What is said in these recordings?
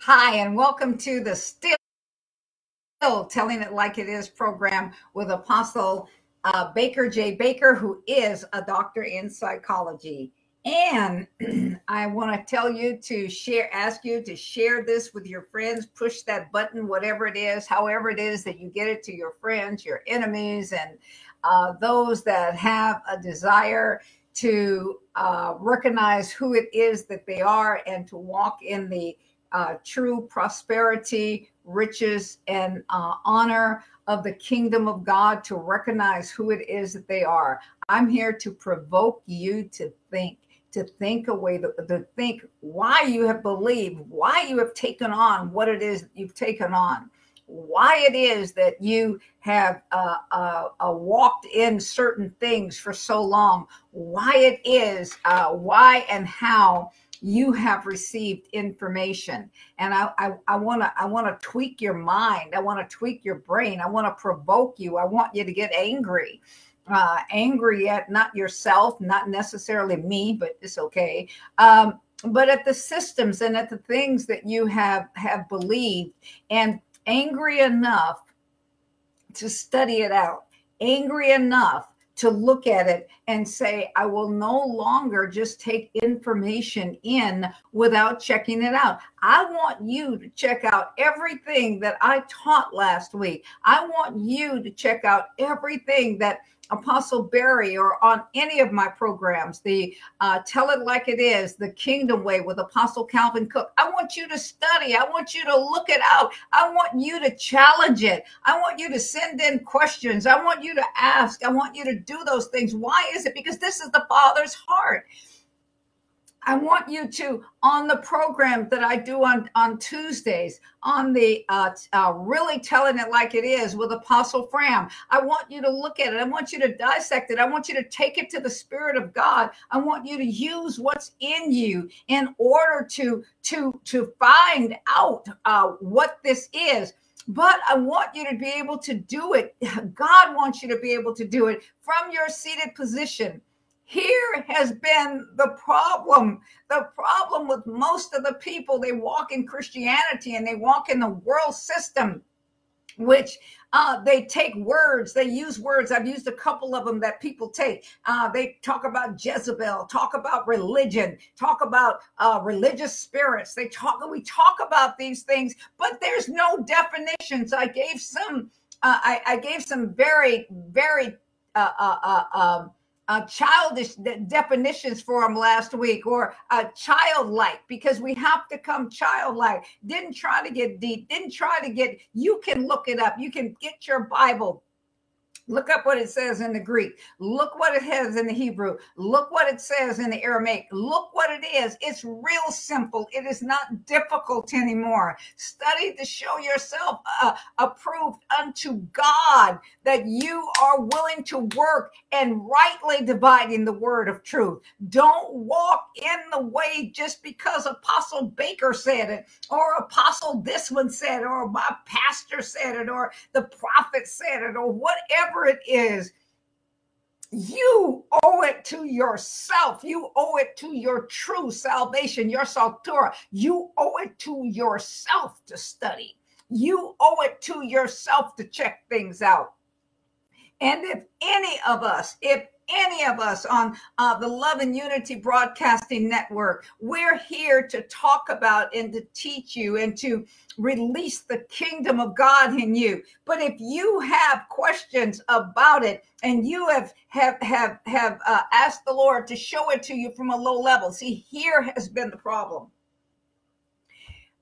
Hi, and welcome to the Still Telling It Like It Is program with Apostle uh, Baker J. Baker, who is a doctor in psychology. And I want to tell you to share, ask you to share this with your friends, push that button, whatever it is, however it is that you get it to your friends, your enemies, and uh, those that have a desire to uh, recognize who it is that they are and to walk in the uh, true prosperity, riches, and uh, honor of the kingdom of God to recognize who it is that they are. I'm here to provoke you to think, to think away, to, to think why you have believed, why you have taken on what it is you've taken on why it is that you have uh, uh, uh, walked in certain things for so long, why it is, uh, why and how you have received information. And i i want to i want to tweak your mind. I want to tweak your brain. I want to provoke you. I want you to get angry. Uh angry at not yourself not necessarily me but it's okay. Um but at the systems and at the things that you have have believed and angry enough to study it out angry enough to look at it and say, I will no longer just take information in without checking it out. I want you to check out everything that I taught last week. I want you to check out everything that Apostle Barry or on any of my programs, the uh, Tell It Like It Is, the Kingdom Way with Apostle Calvin Cook. I want you to study. I want you to look it out. I want you to challenge it. I want you to send in questions. I want you to ask. I want you to do those things. Why is it? Because this is the Father's heart. I want you to, on the program that I do on, on Tuesdays, on the uh, uh, really telling it like it is with Apostle Fram, I want you to look at it. I want you to dissect it. I want you to take it to the Spirit of God. I want you to use what's in you in order to, to, to find out uh, what this is but I want you to be able to do it. God wants you to be able to do it from your seated position. Here has been the problem. The problem with most of the people, they walk in Christianity and they walk in the world system, which uh, they take words, they use words. I've used a couple of them that people take. Uh, they talk about Jezebel, talk about religion, talk about uh, religious spirits. They talk, we talk about these things, but there's no definitions. I gave some, uh, I, I, gave some very, very, uh, uh, um, uh, childish de- definitions for them last week or uh, childlike because we have to come childlike. Didn't try to get deep didn't try to get you can look it up you can get your bible Look up what it says in the Greek. Look what it has in the Hebrew. Look what it says in the Aramaic. Look what it is. It's real simple. It is not difficult anymore. Study to show yourself uh, approved unto God that you are willing to work and rightly dividing the word of truth. Don't walk in the way just because Apostle Baker said it, or Apostle this one said or my pastor said it, or the prophet said it, or whatever whatever it is, you owe it to yourself. You owe it to your true salvation, your Soteria. You owe it to yourself to study. You owe it to yourself to check things out. And if any of us, if any of us on uh, the Love and Unity Broadcasting Network. We're here to talk about and to teach you and to release the kingdom of God in you. But if you have questions about it and you have have have have uh, asked the Lord to show it to you from a low level, see, here has been the problem.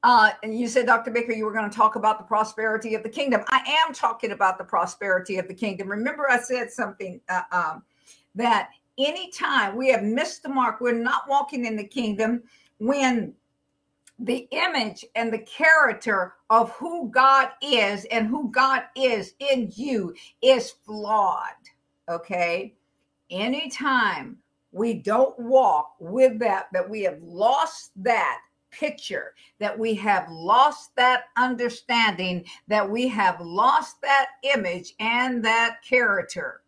Uh, and you said, Dr. Baker, you were going to talk about the prosperity of the kingdom. I am talking about the prosperity of the kingdom. Remember, I said something uh, um, that anytime we have missed the mark, we're not walking in the kingdom when the image and the character of who God is and who God is in you is flawed. Okay. Anytime we don't walk with that, that we have lost that picture, that we have lost that understanding, that we have lost that image and that character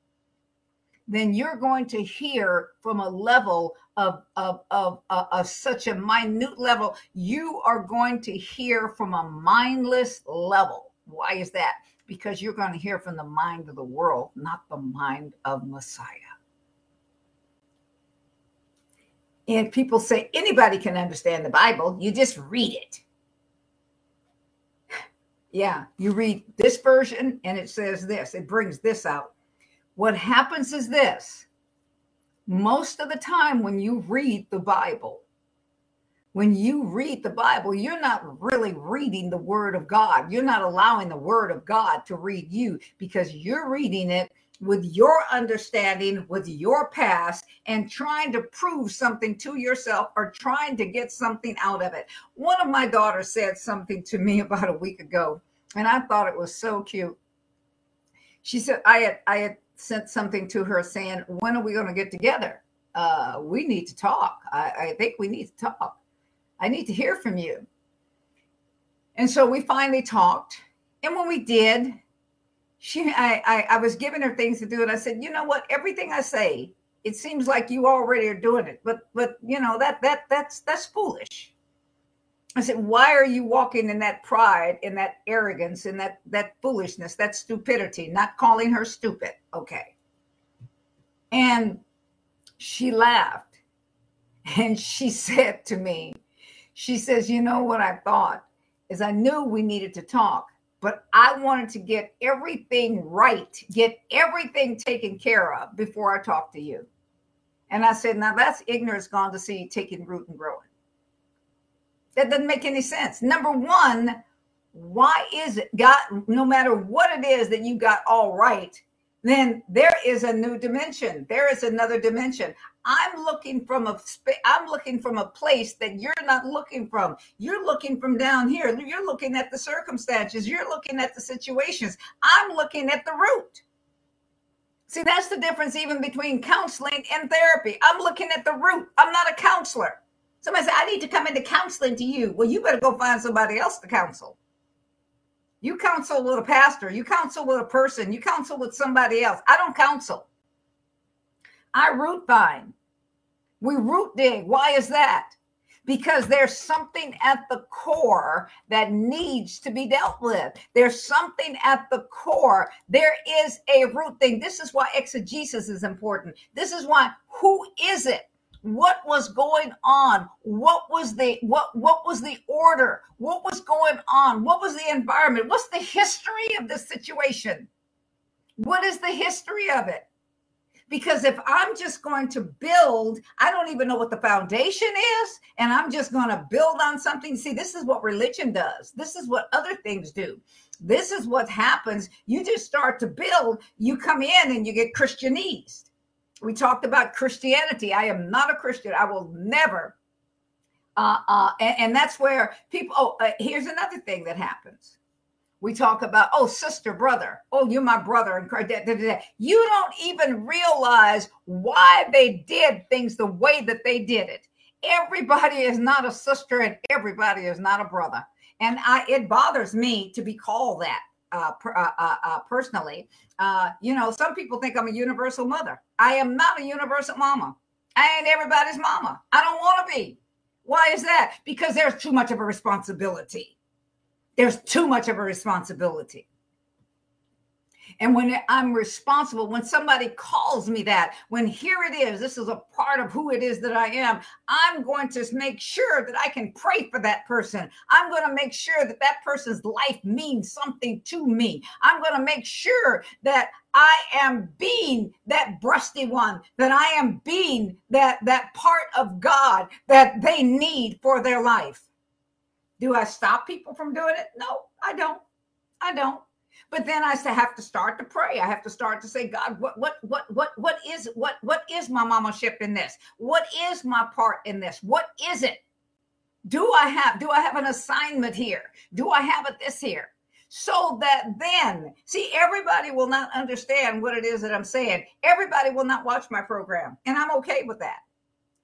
then you're going to hear from a level of, of, of, of, of such a minute level. You are going to hear from a mindless level. Why is that? Because you're going to hear from the mind of the world, not the mind of Messiah. And people say anybody can understand the Bible, you just read it. Yeah, you read this version and it says this, it brings this out. What happens is this most of the time when you read the Bible, when you read the Bible, you're not really reading the Word of God. You're not allowing the Word of God to read you because you're reading it with your understanding, with your past, and trying to prove something to yourself or trying to get something out of it. One of my daughters said something to me about a week ago, and I thought it was so cute. She said, I had I had sent something to her saying, When are we going to get together? Uh, we need to talk. I, I think we need to talk. I need to hear from you. And so we finally talked. And when we did, she I, I, I was giving her things to do and i said you know what everything i say it seems like you already are doing it but but you know that that that's that's foolish i said why are you walking in that pride in that arrogance in that that foolishness that stupidity not calling her stupid okay and she laughed and she said to me she says you know what i thought is i knew we needed to talk but I wanted to get everything right, get everything taken care of before I talk to you. And I said, now that's ignorance gone to see taking root and growing. That doesn't make any sense. Number one, why is it got no matter what it is that you got all right, then there is a new dimension. There is another dimension. I'm looking from a I'm looking from a place that you're not looking from. You're looking from down here. You're looking at the circumstances. You're looking at the situations. I'm looking at the root. See, that's the difference even between counseling and therapy. I'm looking at the root. I'm not a counselor. Somebody said, I need to come into counseling to you. Well, you better go find somebody else to counsel. You counsel with a pastor, you counsel with a person, you counsel with somebody else. I don't counsel. I root bind. We root dig. Why is that? Because there's something at the core that needs to be dealt with. There's something at the core. There is a root thing. This is why exegesis is important. This is why who is it? What was going on? What was the what what was the order? What was going on? What was the environment? What's the history of this situation? What is the history of it? Because if i'm just going to build i don't even know what the foundation is and i'm just going to build on something. See this is what religion does. This is what other things do. This is what happens. You just start to build you come in and you get christianese we talked about Christianity. I am not a Christian. I will never. Uh, uh, and, and that's where people. Oh, uh, here's another thing that happens. We talk about, oh, sister, brother. Oh, you're my brother. And you don't even realize why they did things the way that they did it. Everybody is not a sister, and everybody is not a brother. And I, it bothers me to be called that uh, uh, uh, uh, personally. Uh, you know, some people think I'm a universal mother. I am not a universal mama. I ain't everybody's mama. I don't want to be. Why is that? Because there's too much of a responsibility. There's too much of a responsibility. And when I'm responsible, when somebody calls me that, when here it is, this is a part of who it is that I am, I'm going to make sure that I can pray for that person. I'm going to make sure that that person's life means something to me. I'm going to make sure that I am being that breasty one, that I am being that that part of God that they need for their life. Do I stop people from doing it? No, I don't. I don't. But then I have to start to pray. I have to start to say, God, what what what what what is what what is my mama ship in this? What is my part in this? What is it? Do I have do I have an assignment here? Do I have it this here? So that then, see, everybody will not understand what it is that I'm saying. Everybody will not watch my program, and I'm okay with that.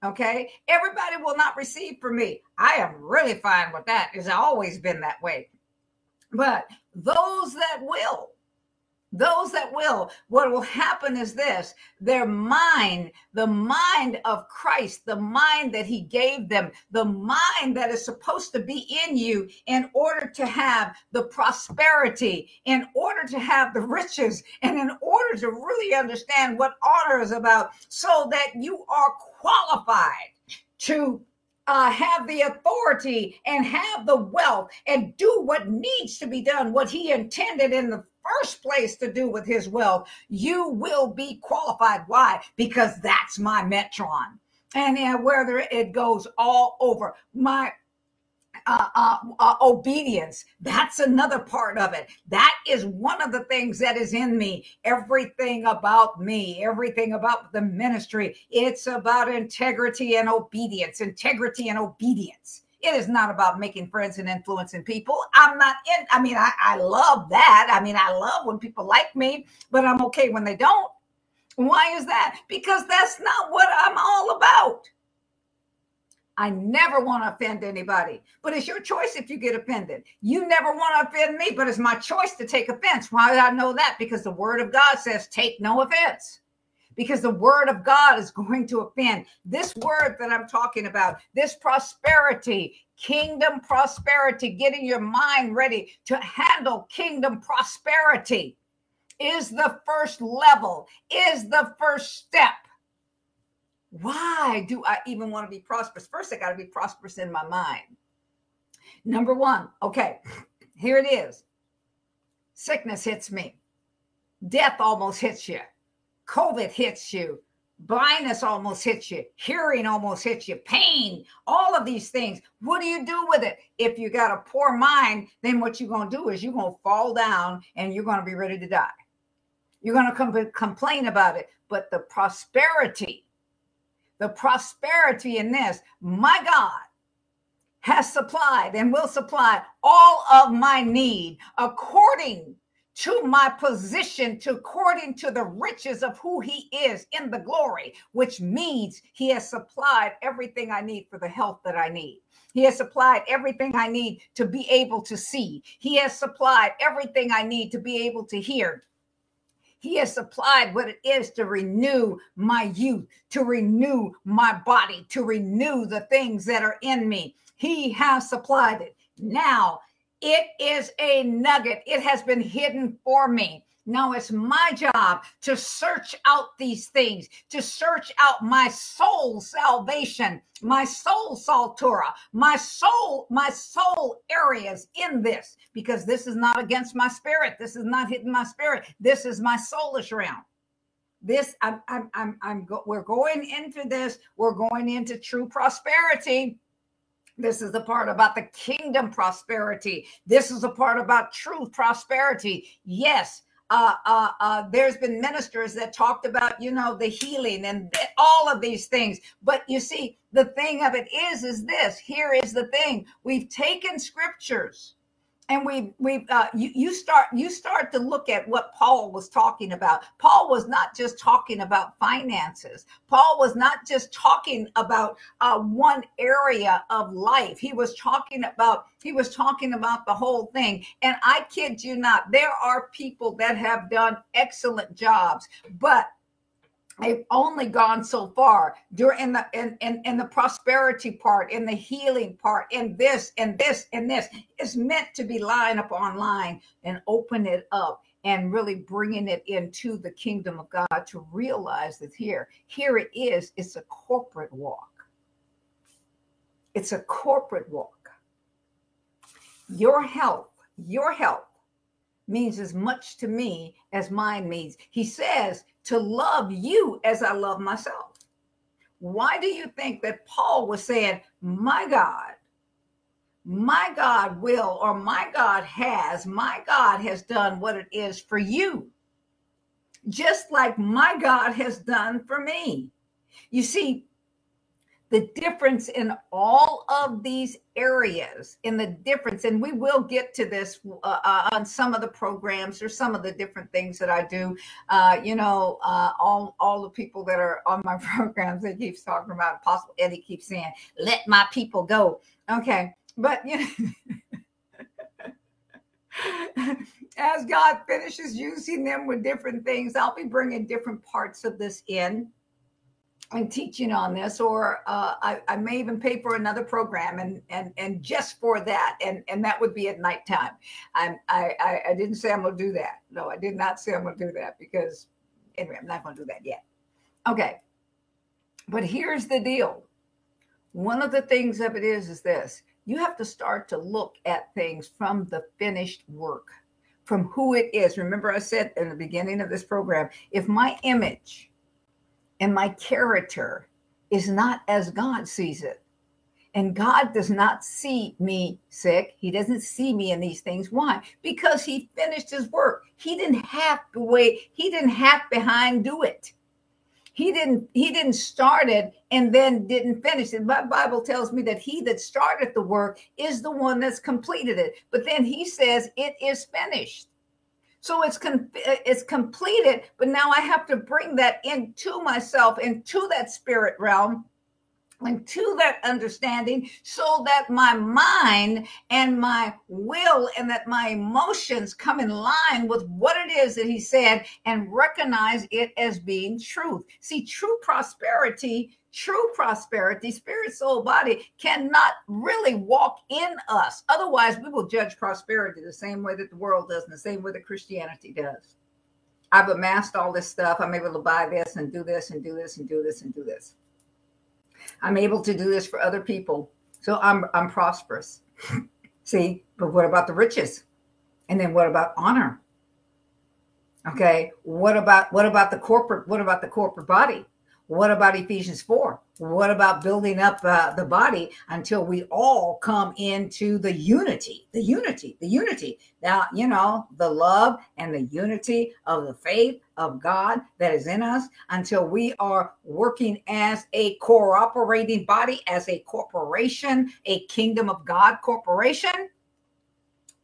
Okay. Everybody will not receive from me. I am really fine with that. It's always been that way. But those that will, those that will what will happen is this their mind the mind of christ the mind that he gave them the mind that is supposed to be in you in order to have the prosperity in order to have the riches and in order to really understand what honor is about so that you are qualified to uh, have the authority and have the wealth and do what needs to be done, what he intended in the first place to do with his wealth, you will be qualified. Why? Because that's my metron. And whether it goes all over my uh, uh, uh, obedience. That's another part of it. That is one of the things that is in me. Everything about me, everything about the ministry, it's about integrity and obedience, integrity and obedience. It is not about making friends and influencing people. I'm not in, I mean, I, I love that. I mean, I love when people like me, but I'm okay when they don't. Why is that? Because that's not what I'm all about. I never want to offend anybody, but it's your choice if you get offended. You never want to offend me, but it's my choice to take offense. Why did I know that? Because the word of God says, take no offense. Because the word of God is going to offend. This word that I'm talking about, this prosperity, kingdom prosperity, getting your mind ready to handle kingdom prosperity is the first level, is the first step why do I even want to be prosperous? First, I got to be prosperous in my mind. Number one, okay, here it is. Sickness hits me. Death almost hits you. COVID hits you. Blindness almost hits you. Hearing almost hits you. Pain, all of these things. What do you do with it? If you got a poor mind, then what you're going to do is you're going to fall down and you're going to be ready to die. You're going to com- complain about it. But the prosperity, the prosperity in this. My God has supplied and will supply all of my need according to my position, to according to the riches of who he is in the glory, which means he has supplied everything I need for the health that I need. He has supplied everything I need to be able to see. He has supplied everything I need to be able to hear. He has supplied what it is to renew my youth, to renew my body, to renew the things that are in me. He has supplied it. Now it is a nugget. It has been hidden for me. Now it's my job to search out these things, to search out my soul salvation, my soul soteria, my soul, my soul areas in this, because this is not against my spirit. This is not hitting my spirit. This is my soulish realm. This I'm I'm I'm, I'm go, we're going into this. We're going into true prosperity. This is the part about the kingdom prosperity. This is the part about true prosperity. Yes, uh, uh, uh, there's been ministers that talked about, you know, the healing and th- all of these things. But you see, the thing of it is, is this. Here is the thing: we've taken scriptures and we we uh, you, you start you start to look at what paul was talking about. Paul was not just talking about finances. Paul was not just talking about uh, one area of life. He was talking about he was talking about the whole thing. And i kid you not there are people that have done excellent jobs but they've only gone so far. During the in, in, in the prosperity part in the healing part in this and this and this. Is meant to be line upon line and open it up and really bringing it into the kingdom of god to realize that here here it is. It's a corporate walk. It's a corporate walk. Your health your health means as much to me as mine means he says to love you as I love myself. Why do you think that Paul was saying, My God, my God will, or my God has, my God has done what it is for you, just like my God has done for me? You see, the difference in all of these areas in the difference and we will get to this uh, uh, on some of the programs or some of the different things that i do. Uh, you know uh, all all the people that are on my programs they keeps talking about apostle eddie keeps saying let my people go. Okay but you know as God finishes using them with different things, I'll be bringing different parts of this in and teaching on this, or uh, I, I, may even pay for another program and and and just for that, and and that would be at nighttime. I'm, I I, I didn't say I'm to do that. No, I did not say I'm to do that because anyway, I'm not to do that yet. Okay, but here's the deal. One of the things of it is is this: you have to start to look at things from the finished work, from who it is. Remember, I said in the beginning of this program, if my image and my character is not as God sees it. And God does not see me sick. He doesn't see me in these things. Why? Because he finished his work. He didn't have to wait. He didn't have behind do it. He didn't he didn't start it and then didn't finish it. My Bible tells me that he that started the work is the one that's completed it. But then he says it is finished. So it's com- it's completed, but now I have to bring that into myself, into that spirit realm, into that understanding, so that my mind and my will and that my emotions come in line with what it is that he said and recognize it as being truth. See, true prosperity true prosperity, spirit, soul, body cannot really walk in us. Otherwise, we will judge prosperity the same way that the world does and the same way that Christianity does. I've amassed all this stuff. I'm able to buy this and do this and do this and do this and do this. I'm able to do this for other people. So I'm I'm prosperous. See, but what about the riches? And then what about honor? Okay, what about what about the corporate what about the corporate body? What about Ephesians 4? What about building up uh, the body until we all come into the unity, the unity, the unity? Now, you know, the love and the unity of the faith of God that is in us until we are working as a cooperating body, as a corporation, a kingdom of God corporation.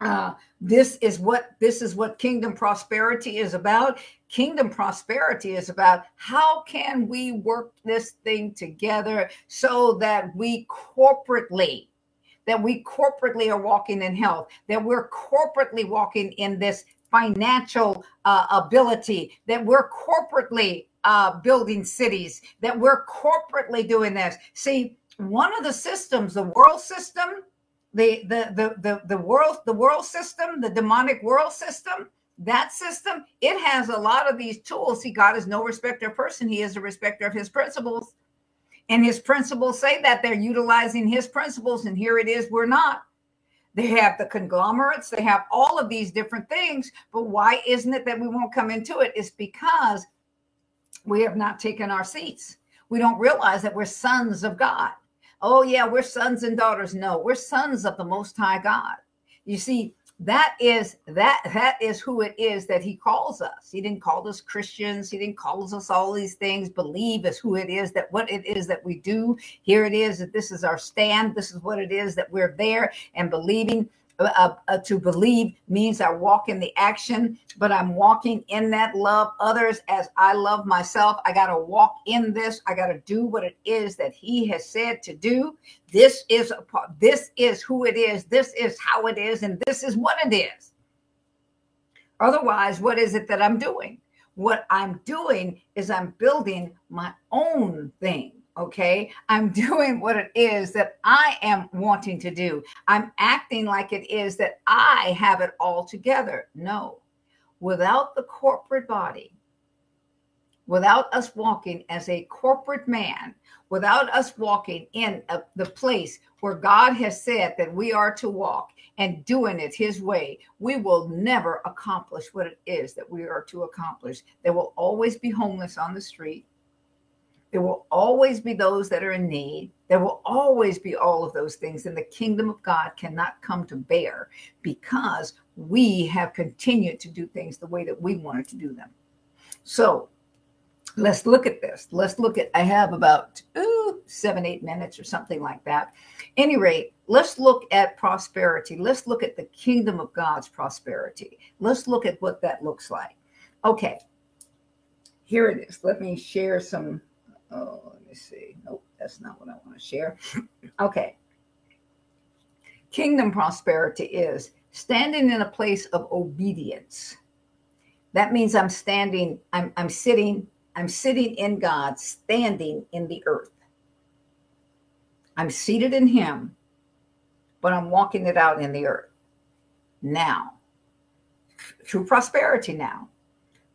Uh, this is what this is what kingdom prosperity is about. Kingdom prosperity is about how can we work this thing together so that we corporately that we corporately are walking in health that we're corporately walking in this financial uh, ability that we're corporately uh, building cities that we're corporately doing this. See one of the systems the world system the the the the, the world the world system the demonic world system that system it has a lot of these tools. See god is no respecter of person. He is a respecter of his principles. And his principles say that they're utilizing his principles and here it is we're not. They have the conglomerates. They have all of these different things. But why isn't it that we won't come into it? It's because we have not taken our seats. We don't realize that we're sons of god oh yeah we're sons and daughters. No we're sons of the most high god. You see that is that that is who it is that he calls us. He didn't call us christians. He didn't call us all these things. Believe is who it is that what it is that we do. Here it is that this is our stand. This is what it is that we're there and believing uh, uh, to believe means I walk in the action, but I'm walking in that love others as I love myself. I got to walk in this. I got to do what it is that He has said to do. This is a, part. this is who it is. This is how it is, and this is what it is. Otherwise, what is it that I'm doing? What I'm doing is I'm building my own thing. Okay. I'm doing what it is that I am wanting to do. I'm acting like it is that I have it all together. No, without the corporate body, without us walking as a corporate man, without us walking in a, the place where God has said that we are to walk and doing it His way, we will never accomplish what it is that we are to accomplish. There will always be homeless on the street. There will always be those that are in need. There will always be all of those things. And the kingdom of God cannot come to bear because we have continued to do things the way that we wanted to do them. So let's look at this. Let's look at, I have about ooh, seven, eight minutes or something like that. Any rate, let's look at prosperity. Let's look at the kingdom of God's prosperity. Let's look at what that looks like. Okay, here it is. Let me share some Oh, let me see. Nope, that's not what I want to share. okay. Kingdom prosperity is standing in a place of obedience. That means I'm standing, I'm, I'm sitting, I'm sitting in God, standing in the earth. I'm seated in Him, but I'm walking it out in the earth now. True prosperity now.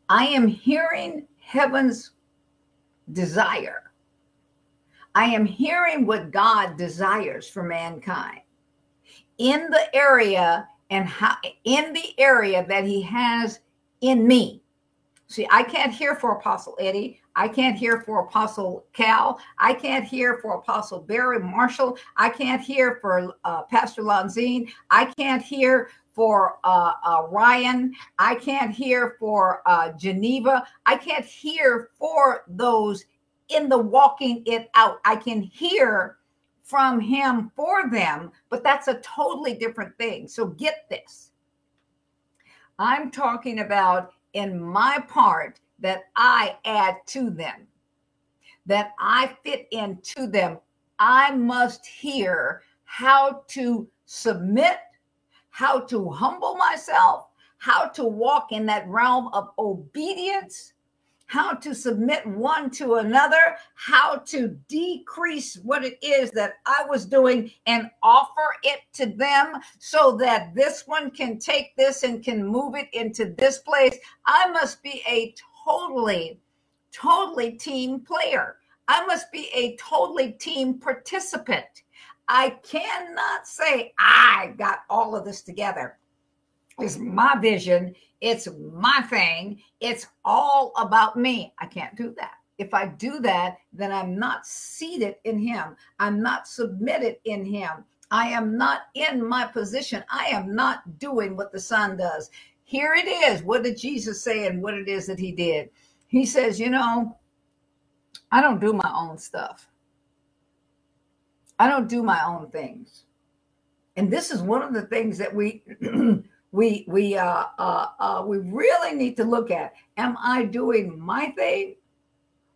I am hearing heaven's desire. I am hearing what God desires for mankind in the area and how in the area that he has in me. See, I can't hear for Apostle Eddie. I can't hear for Apostle Cal. I can't hear for Apostle Barry Marshall. I can't hear for uh, Pastor Lanzine. I can't hear for uh, uh, Ryan. I can't hear for uh, Geneva. I can't hear for those in the walking it out. I can hear from him for them, but that's a totally different thing. So get this. I'm talking about in my part that I add to them, that I fit into them. I must hear how to submit, how to humble myself, how to walk in that realm of obedience how to submit one to another, how to decrease what it is that I was doing and offer it to them so that this one can take this and can move it into this place. I must be a totally, totally team player. I must be a totally team participant. I cannot say I got all of this together. It's my vision. It's my thing. It's all about me. I can't do that. If I do that, then I'm not seated in Him. I'm not submitted in Him. I am not in my position. I am not doing what the Son does. Here it is. What did Jesus say and what it is that He did? He says, You know, I don't do my own stuff, I don't do my own things. And this is one of the things that we we we uh, uh, uh, we really need to look at: Am I doing my thing,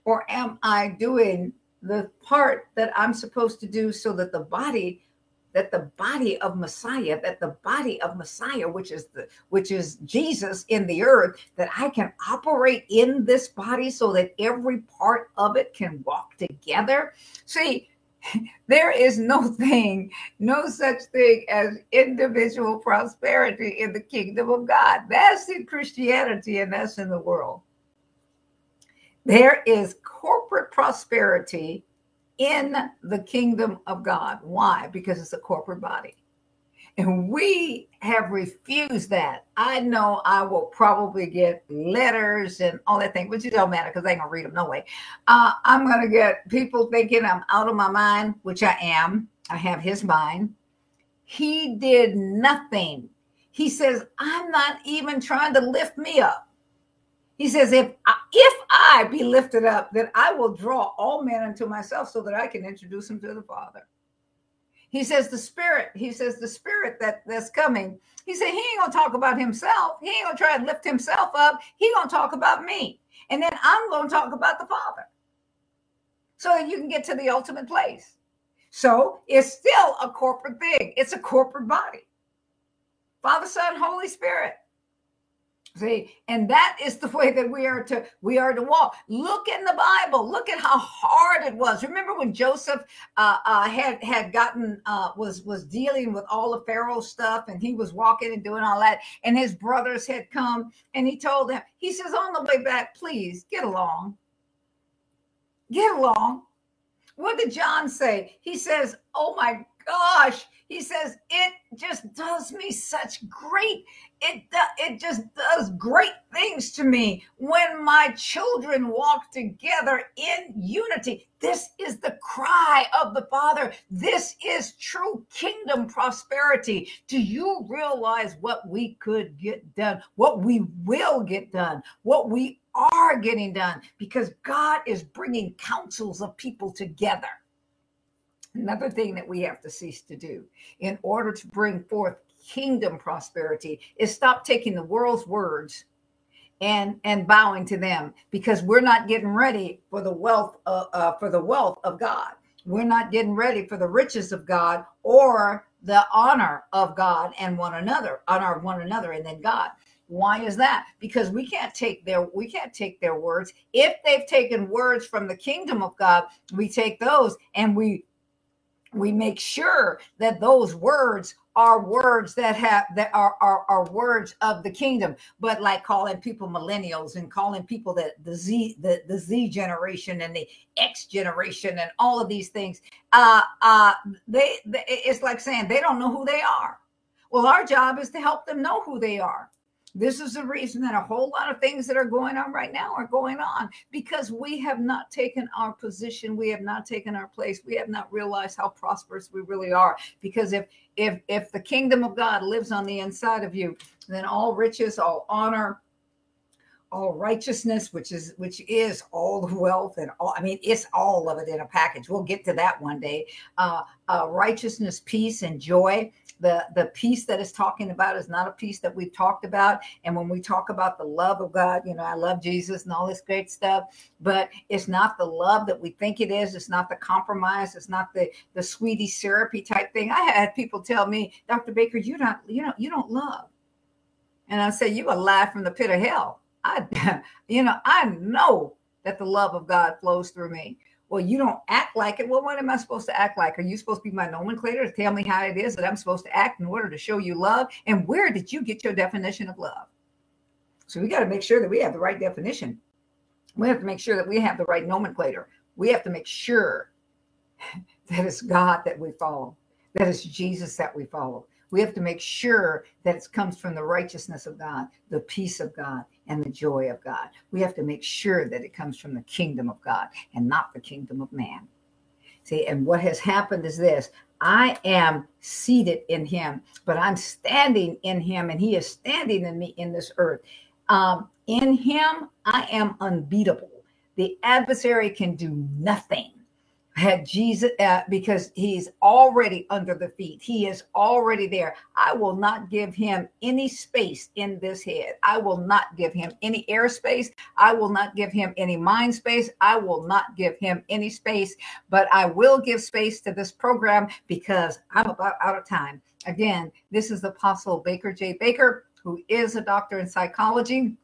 or am I doing the part that I'm supposed to do so that the body that the body of Messiah, that the body of Messiah, which is the which is Jesus in the earth, that I can operate in this body so that every part of it can walk together. See, there is no thing, no such thing as individual prosperity in the kingdom of God. That's in Christianity and that's in the world. There is corporate prosperity in the kingdom of God. Why? Because it's a corporate body. And we have refused that. I know I will probably get letters and all that thing, which it don't matter because I ain't gonna read them no way. Uh, I'm gonna get people thinking I'm out of my mind, which I am. I have his mind. He did nothing. He says, I'm not even trying to lift me up. He says, if I, if I be lifted up, then I will draw all men unto myself so that I can introduce them to the Father. He says the spirit, he says the spirit that that's coming. He said he ain't gonna talk about himself. He ain't gonna try and lift himself up. He gonna talk about me. And then I'm gonna talk about the Father. So that you can get to the ultimate place. So it's still a corporate thing. It's a corporate body. Father, Son, Holy Spirit. See, and that is the way that we are to we are to walk. Look in the Bible. Look at how hard it was. Remember when Joseph uh, uh, had had gotten uh, was was dealing with all the Pharaoh stuff, and he was walking and doing all that, and his brothers had come, and he told them, he says, on the way back, please get along, get along. What did John say? He says, oh my gosh, he says it does me such great it it just does great things to me. When my children walk together in unity this is the cry of the father. This is true kingdom prosperity. Do you realize what we could get done? What we will get done? What we are getting done? Because god is bringing councils of people together another thing that we have to cease to do in order to bring forth kingdom prosperity is stop taking the world's words and and bowing to them because we're not getting ready for the wealth uh, uh, for the wealth of God. We're not getting ready for the riches of God or the honor of God and one another, honor one another, and then God. Why is that? Because we can't take their we can't take their words. If they've taken words from the kingdom of God, we take those and we we make sure that those words are words that have that are, are are words of the kingdom. But like calling people millennials and calling people the the z the, the z generation and the x generation and all of these things uh uh they, they it's like saying they don't know who they are. Well our job is to help them know who they are this is the reason that a whole lot of things that are going on right now are going on because we have not taken our position, we have not taken our place, we have not realized how prosperous we really are. Because if if if the kingdom of God lives on the inside of you, then all riches, all honor, all righteousness, which is which is all the wealth and all. I mean, it's all of it in a package. We'll get to that one day. Uh, uh, righteousness, peace, and joy the the peace that is talking about is not a peace that we've talked about. And when we talk about the love of god you know i love jesus and all this great stuff but it's not the love that we think it is. It's not the compromise. It's not the the sweetie syrupy type thing. I had people tell me dr baker you don't you know you don't love. And i say you a lie from the pit of hell. I you know i know that the love of god flows through me well, you don't act like it. Well, what am I supposed to act like? Are you supposed to be my nomenclator to tell me how it is that I'm supposed to act in order to show you love? And where did you get your definition of love? So we got to make sure that we have the right definition. We have to make sure that we have the right nomenclator. We have to make sure that it's God that we follow, that it's Jesus that we follow. We have to make sure that it comes from the righteousness of God, the peace of God, and the joy of God. We have to make sure that it comes from the kingdom of God and not the kingdom of man. See, and what has happened is this I am seated in him, but I'm standing in him, and he is standing in me in this earth. Um, in him, I am unbeatable. The adversary can do nothing had Jesus uh, because he's already under the feet. He is already there. I will not give him any space in this head. I will not give him any airspace. I will not give him any mind space. I will not give him any space, but I will give space to this program because I'm about out of time. Again, this is Apostle Baker J. Baker, who is a doctor in psychology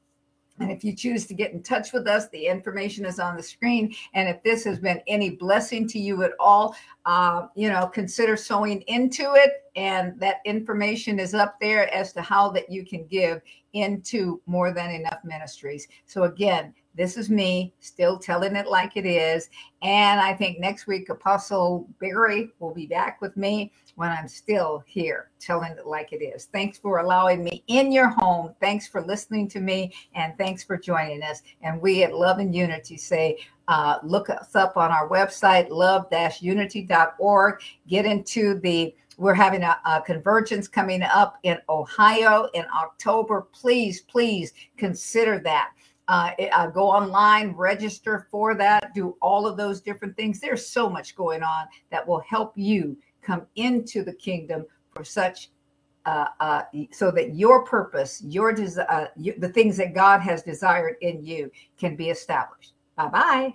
and if you choose to get in touch with us, the information is on the screen. And if this has been any blessing to you at all, uh, you know, consider sowing into it. And that information is up there as to how that you can give into more than enough ministries. So again, this is me still telling it like it is. And I think next week, Apostle Barry will be back with me when I'm still here telling it like it is. Thanks for allowing me in your home. Thanks for listening to me. And thanks for joining us. And we at Love and Unity say, uh, look us up on our website, love unity.org. Get into the we're having a, a, convergence coming up in Ohio in October. Please, please consider that uh, uh, go online, register for that, do all of those different things. There's so much going on that will help you come into the kingdom for such. Uh, uh, so that your purpose, your des- uh, the things that God has desired in you, can be established. Bye bye.